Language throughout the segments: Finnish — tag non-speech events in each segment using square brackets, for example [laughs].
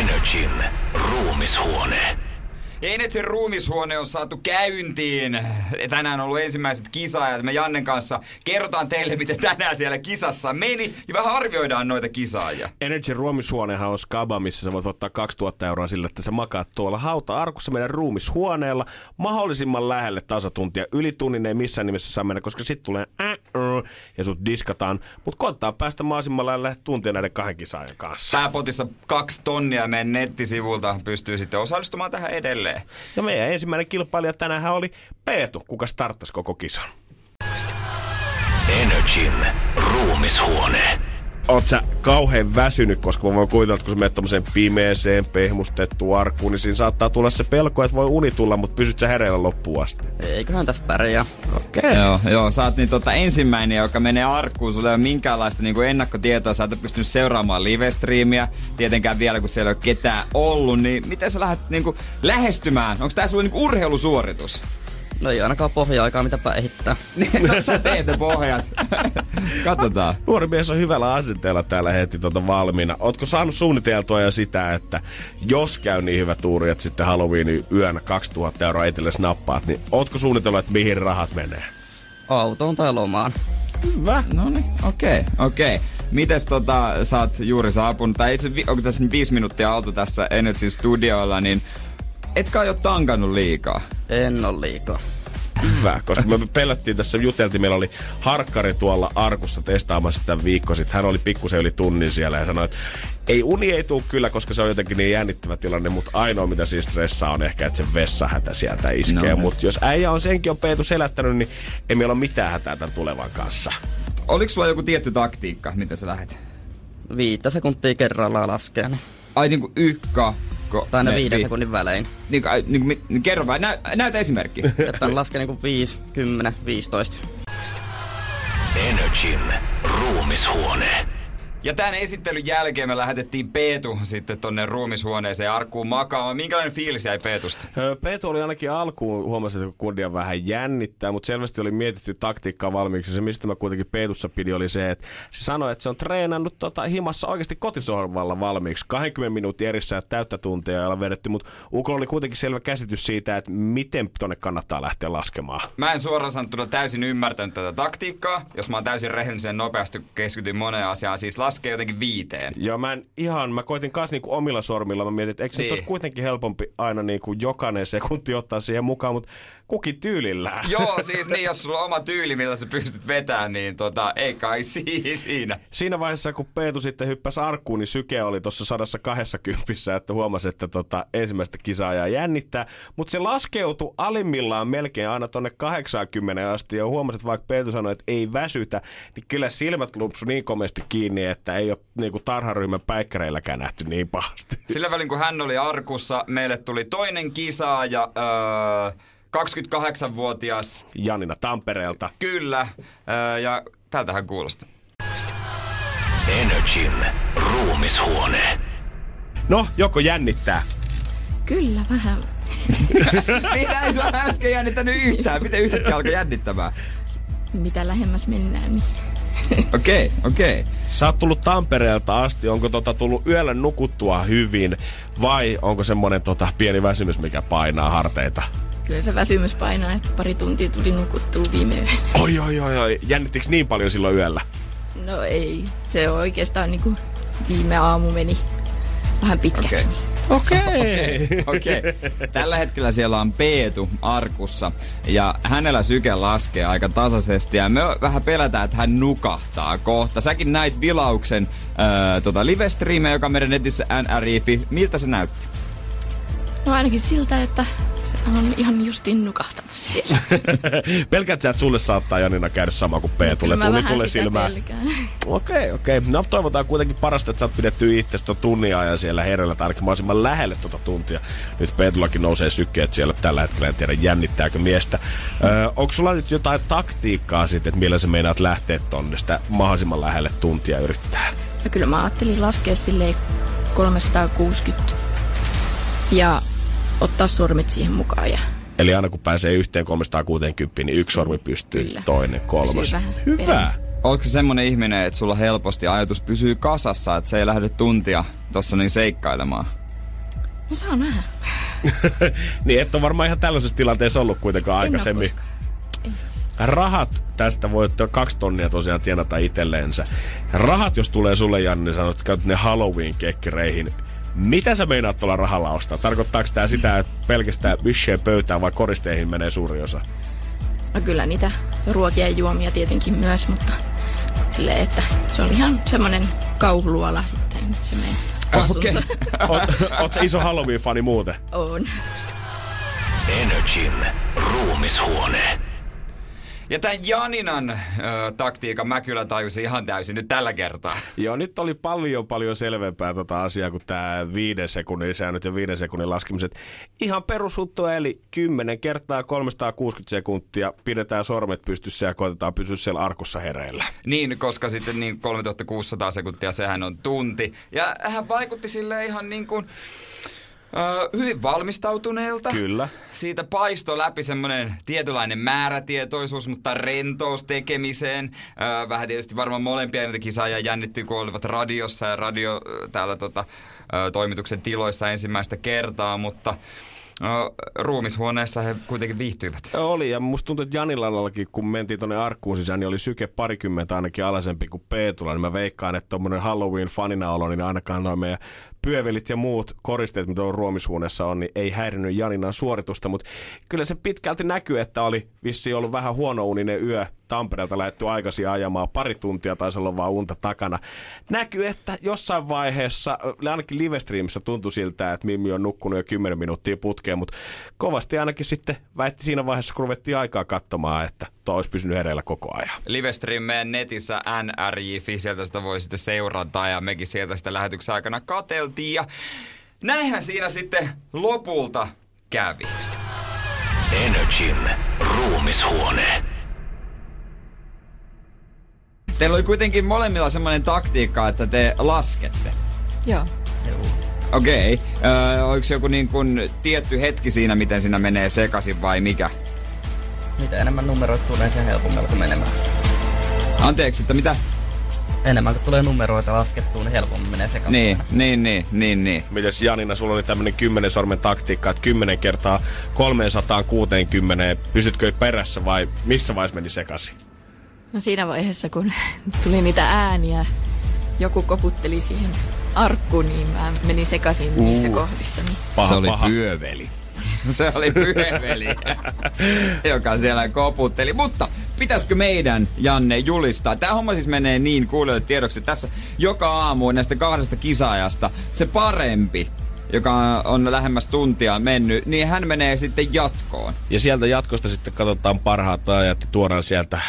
Energin ruumishuone. Enetsen ruumishuone on saatu käyntiin. Tänään on ollut ensimmäiset kisaajat. Me Jannen kanssa kerrotaan teille, miten tänään siellä kisassa meni ja vähän arvioidaan noita kisaajia. Energy ruumishuonehan on skaba, missä sä voit ottaa 2000 euroa sille, että sä makaat tuolla hauta-arkussa meidän ruumishuoneella mahdollisimman lähelle tasatuntia. Yli tunnin ei missään nimessä saa mennä, koska sitten tulee äh, äh, ja sut diskataan. Mutta koittaa päästä mahdollisimman lähelle tuntia näiden kahden kisaajan kanssa. Pääpotissa kaksi tonnia meidän nettisivulta pystyy sitten osallistumaan tähän edelleen. Ja meidän ensimmäinen kilpailija tänään oli Peetu, kuka starttasi koko kisan. Energin ruumishuone. Oot sä kauhean väsynyt, koska mä voin kuvitella, että kun sä menet tommoseen pimeeseen, pehmustettuun arkkuun, niin siinä saattaa tulla se pelko, että voi uni tulla, mutta pysyt sä hereillä loppuun asti. Eiköhän tässä pärjää. Okei. Okay. Joo, joo, sä oot niin tota ensimmäinen, joka menee arkkuun. Sulla ei ole minkäänlaista niin ennakkotietoa. Sä et pystynyt seuraamaan live-striimiä. Tietenkään vielä, kun siellä ei ole ketään ollut. Niin miten sä lähdet niin kuin, lähestymään? Onko tää sulle niin urheilusuoritus? No ei ainakaan pohja-aikaa mitä päihittää. no [laughs] sä teet ne pohjat. [laughs] Katsotaan. Nuori mies on hyvällä asenteella täällä heti tuota valmiina. Ootko saanut suunniteltua jo sitä, että jos käy niin hyvä tuuri, että sitten Halloweenin yönä 2000 euroa itsellesi nappaat, niin ootko suunnitellut, että mihin rahat menee? Autoon tai lomaan. Hyvä. No niin, okei, okay, okei. Okay. Mites tota, sä oot juuri saapunut, tai itse onko tässä viisi minuuttia oltu tässä Energy Studioilla, niin etkä ole tankannut liikaa? En ole liikaa. Hyvä, koska me pelättiin tässä, juteltiin, meillä oli harkkari tuolla arkussa testaamassa sitä viikko sitten. Hän oli pikkusen yli tunnin siellä ja sanoi, että ei uni ei tule kyllä, koska se on jotenkin niin jännittävä tilanne, mutta ainoa mitä siis stressaa on ehkä, että se vessahätä sieltä iskee. No, mutta jos äijä on senkin on Peetu selättänyt, niin ei meillä ole mitään hätää tämän tulevan kanssa. Oliko sulla joku tietty taktiikka, miten sä lähet? Viittä sekuntia kerrallaan laskee. Niin. Ai niinku ykka, Ko, tai ne viiden vi- sekunnin välein. Niin, niin, niin, niin kerro vaan, nä, näytä esimerkki. [laughs] Että on laske niinku 5, 10, 15. Energin ruumishuone. Ja tämän esittelyn jälkeen me lähetettiin Peetu sitten tonne ruumishuoneeseen arkkuun makaamaan. Minkälainen fiilis jäi Peetusta? Peetu oli ainakin alkuun, huomasin, että kundia vähän jännittää, mutta selvästi oli mietitty taktiikkaa valmiiksi. Se, mistä mä kuitenkin Peetussa pidi, oli se, että se sanoi, että se on treenannut tota, himassa oikeasti kotisohvalla valmiiksi. 20 minuutin erissä ja täyttä tuntia olla vedetty, mutta Uko oli kuitenkin selvä käsitys siitä, että miten tonne kannattaa lähteä laskemaan. Mä en suoraan sanottuna täysin ymmärtänyt tätä taktiikkaa. Jos mä oon täysin rehellisen nopeasti keskityn moneen asiaan, siis laskee jotenkin viiteen. Joo, mä en ihan, mä koitin kanssa niinku omilla sormilla, mä mietin, että eikö niin. se kuitenkin helpompi aina niinku jokainen sekunti ottaa siihen mukaan, mutta kukin tyylillä. [laughs] Joo, siis niin, jos sulla on oma tyyli, millä sä pystyt vetämään, niin tota, ei kai [laughs] siinä. Siinä vaiheessa, kun Peetu sitten hyppäsi arkkuun, niin syke oli tuossa 120, että huomasi, että tota, ensimmäistä kisaa jännittää. Mutta se laskeutui alimmillaan melkein aina tonne 80 asti, ja huomasi, että vaikka Peetu sanoi, että ei väsytä, niin kyllä silmät lupsu niin komeasti kiinni, että ei ole niinku tarharyhmän päikkäreilläkään nähty niin pahasti. Sillä välin, kun hän oli arkussa, meille tuli toinen kisaaja, öö, 28-vuotias. Janina Tampereelta. Kyllä, öö, ja tältähän kuulosti. Energin ruumishuone. No, joko jännittää? Kyllä, vähän. [laughs] Mitä ei sua äsken jännittänyt yhtään? Miten yhtäkkiä alkoi jännittämään? Mitä lähemmäs mennään, niin [laughs] Okei, okay, okei. Okay. Sä oot tullut Tampereelta asti, onko tota tullut yöllä nukuttua hyvin vai onko semmonen tota pieni väsymys, mikä painaa harteita? Kyllä se väsymys painaa, että pari tuntia tuli nukuttua viime yönä. Oi, oi, oi, oi. Jännittikö niin paljon silloin yöllä? No ei, se on oikeastaan niin kuin viime aamu meni vähän pitkäksi. Okay. Okei. Okay. Okei. [laughs] Okay. Tällä hetkellä siellä on Peetu arkussa ja hänellä syke laskee aika tasaisesti ja me vähän pelätään, että hän nukahtaa kohta. Säkin näit vilauksen äh, tota live joka on meidän netissä NRIFI. Miltä se näytti? No ainakin siltä, että Se on ihan justiin nukahtamassa siellä. [laughs] Pelkät sä, että sulle saattaa Janina käydä sama kuin Peetulle. Mä Tuli sitä silmään. [laughs] Okei, okei. No toivotaan kuitenkin parasta, että sä oot pidetty itsestä ton tunnin ajan siellä hereillä tai ainakin mahdollisimman lähelle tuota tuntia. Nyt Peetullakin nousee sykkeet siellä tällä hetkellä, en tiedä jännittääkö miestä. Öö, onko sulla nyt jotain taktiikkaa sitten, että millä sä meinaat lähteä tonne sitä mahdollisimman lähelle tuntia yrittää? No kyllä mä ajattelin laskea silleen 360 ja ottaa sormet siihen mukaan ja Eli aina kun pääsee yhteen 360, niin yksi sormi pystyy, Kyllä. toinen, kolmas. Pysyy vähän Hyvä. Onko se semmonen ihminen, että sulla helposti ajatus pysyy kasassa, että se ei lähde tuntia tossa niin seikkailemaan? no saa nähdä. [laughs] niin et ole varmaan ihan tällaisessa tilanteessa ollut kuitenkaan En aikaisemmin. Rahat tästä voi ottaa kaksi tonnia tosiaan tienata itselleensä. Rahat, jos tulee sulle, Janne, niin sanot, että käytät ne Halloween-kekkereihin. Mitä sä meinaat tuolla rahalla ostaa? Tarkoittaako tämä sitä, että pelkästään visheen pöytään vai koristeihin menee suuri osa? No kyllä niitä ruokia ja juomia tietenkin myös, mutta silleen, että se on ihan semmonen kauhuluola sitten se meidän asunto. Okei. [laughs] Oot, iso Halloween-fani muuten? on. Energin ruumishuone. Ja tämän Janinan ö, taktiikan mä kyllä tajusin ihan täysin nyt tällä kertaa. Joo, nyt oli paljon paljon selvempää tota asiaa kuin tämä viiden sekunnin säännöt ja viiden sekunnin laskemiset. Ihan perusjuttua, eli 10 kertaa 360 sekuntia pidetään sormet pystyssä ja koitetaan pysyä siellä arkussa hereillä. Niin, koska sitten niin 3600 sekuntia, sehän on tunti. Ja hän vaikutti sille ihan niin kuin, hyvin valmistautuneelta. Kyllä. Siitä paisto läpi semmoinen tietynlainen määrätietoisuus, mutta rentous tekemiseen. Vähän tietysti varmaan molempia niitä kisaajia jännittyy, kun olivat radiossa ja radio täällä tota, toimituksen tiloissa ensimmäistä kertaa, mutta ö, ruumishuoneessa he kuitenkin viihtyivät. Oli, ja musta tuntuu, että Janilallakin, kun mentiin tonne arkkuun sisään, niin oli syke parikymmentä ainakin alaisempi kuin Peetulla, niin mä veikkaan, että tommonen Halloween-fanina olo, niin ainakaan noin meidän pyövelit ja muut koristeet, mitä on ruomishuoneessa on, niin ei häirinnyt Janinan suoritusta, mutta kyllä se pitkälti näkyy, että oli vissiin ollut vähän huonouninen yö Tampereelta lähetty aikaisin ajamaan, pari tuntia taisi olla vaan unta takana. Näkyy, että jossain vaiheessa, ö, ainakin livestreamissä tuntui siltä, että Mimmi on nukkunut jo 10 minuuttia putkeen, mutta kovasti ainakin sitten väitti siinä vaiheessa, kun ruvettiin aikaa katsomaan, että tuo olisi pysynyt hereillä koko ajan. Livestream meidän netissä nrj.fi, sieltä sitä voi sitten seurata ja mekin sieltä sitä lähetyksen aikana kateltiin ja näinhän siinä sitten lopulta kävi. Energin ruumishuone. Teillä oli kuitenkin molemmilla semmoinen taktiikka, että te laskette. Joo. Okei. Okay. Öö, oliko joku niin kuin tietty hetki siinä, miten siinä menee sekaisin vai mikä? Mitä enemmän numeroita tulee, sen helpommin alkoi menemään. Anteeksi, että mitä? Enemmän kun tulee numeroita laskettua, niin helpommin menee sekaisin. Niin, niin, niin, niin, niin. Mites Janina, sulla oli tämmönen 10 sormen taktiikka, että 10 kertaa 360, pysytkö perässä vai missä vaiheessa meni sekaisin? No siinä vaiheessa, kun [laughs] tuli niitä ääniä, joku koputteli siihen arkkuun, niin mä menin sekaisin niissä kohdissa. Niin. Paha, se oli paha. pyöveli. [laughs] se oli pyöveli, [laughs] joka siellä koputteli. Mutta pitäisikö meidän, Janne, julistaa? Tämä homma siis menee niin kuulijoille tiedoksi, että tässä joka aamu näistä kahdesta kisaajasta se parempi, joka on lähemmäs tuntia mennyt, niin hän menee sitten jatkoon. Ja sieltä jatkosta sitten katsotaan parhaat ajat ja tuodaan sieltä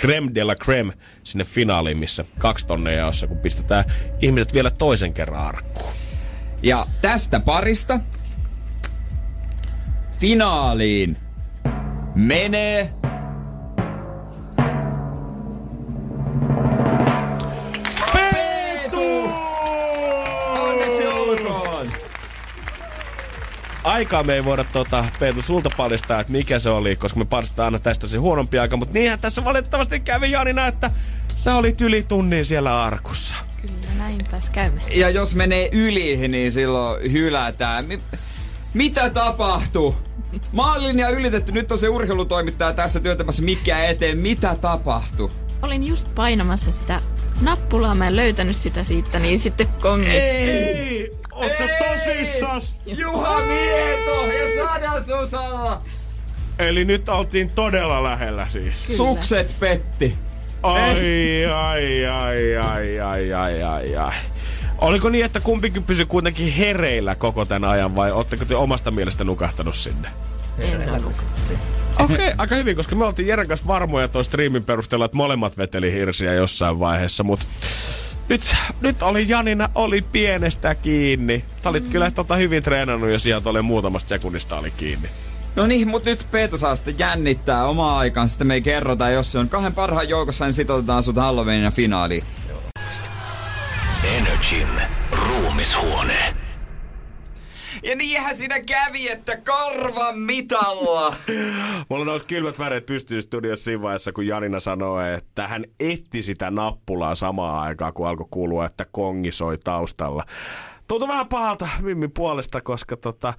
creme de la creme sinne finaaliin, missä kaksi tonneja jaossa, kun pistetään ihmiset vielä toisen kerran arkkuun. Ja tästä parista finaaliin menee Aikaa me ei voida tota, Peetu sulta paljastaa, että mikä se oli, koska me paljastetaan aina tästä se huonompi aika, mutta niinhän tässä valitettavasti kävi Janina, että sä olit yli tunnin siellä arkussa. Kyllä näinpäs käymme. Ja jos menee yli, niin silloin hylätään. Mi- mitä tapahtuu? Maalinja ylitetty, nyt on se urheilutoimittaja tässä työntämässä mikkiä eteen. Mitä tapahtuu? Olin just painamassa sitä nappulaa, mä en löytänyt sitä siitä, niin sitten kongi. Ei! Oot sä tosissas? Juha Mieto ja sadasosalla! Eli nyt oltiin todella lähellä siis. Kyllä. Sukset petti. Ai, ai, ai, ai, ai, ai, ai, ai. Oliko niin, että kumpikin pysyi kuitenkin hereillä koko tämän ajan vai ootteko te omasta mielestä nukahtanut sinne? En. Okei, okay, aika hyvin, koska me oltiin Jeren kanssa varmoja tuon striimin perusteella, että molemmat veteli hirsiä jossain vaiheessa, mutta nyt, nyt oli Janina, oli pienestä kiinni. Sä olit mm. kyllä tota hyvin treenannut ja sieltä oli muutamasta sekunnista oli kiinni. No niin, mutta nyt Peetu saa sitten jännittää omaa aikaan. Sitten me ei kerrota, jos se on kahden parhaan joukossa, niin sitoutetaan sut Halloweenin finaaliin. Energin ruumishuone. Ja niinhän siinä kävi, että karvan mitalla. Mulla nousi kylmät väreet pystyy studiossa siinä vaiheessa, kun Janina sanoi, että hän etti sitä nappulaa samaan aikaan, kun alkoi kuulua, että kongi soi taustalla. Tuntui vähän pahalta Mimmin puolesta, koska tota,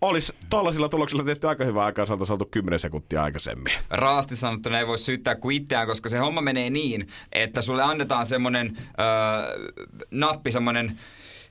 olisi tuollaisilla tuloksilla tehty aika hyvää aikaa, se oltu 10 sekuntia aikaisemmin. Raasti sanottuna ei voi syyttää kuin itseään, koska se homma menee niin, että sulle annetaan semmonen öö, nappi, semmonen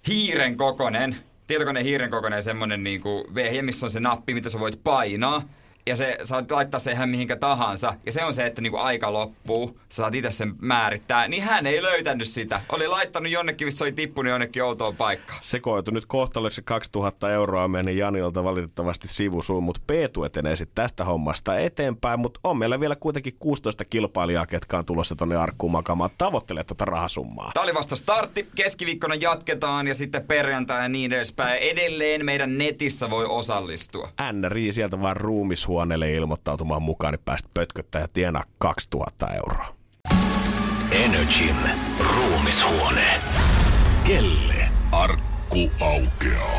hiiren kokonen, tietokoneen hiiren kokoinen semmonen niinku vehje, missä on se nappi, mitä sä voit painaa ja se, saat laittaa sen ihan mihinkä tahansa, ja se on se, että niinku aika loppuu, sä saat itse sen määrittää, niin hän ei löytänyt sitä. Oli laittanut jonnekin, missä oli tippunut jonnekin outoon paikkaan. Se koitu nyt kohtaloksi 2000 euroa meni Janilta valitettavasti sivusuun, mutta Peetu etenee sitten tästä hommasta eteenpäin, mutta on meillä vielä kuitenkin 16 kilpailijaa, ketkä on tulossa tonne arkkuun makaamaan, tavoittelee tuota rahasummaa. Tämä oli vasta startti, keskiviikkona jatketaan ja sitten perjantai ja niin edespäin. Edelleen meidän netissä voi osallistua. NRI sieltä vaan ruumishuone huoneelle ilmoittautumaan mukaan, niin päästä pötköttää ja tienaa 2000 euroa. Energin ruumishuone. Kelle arkku aukeaa?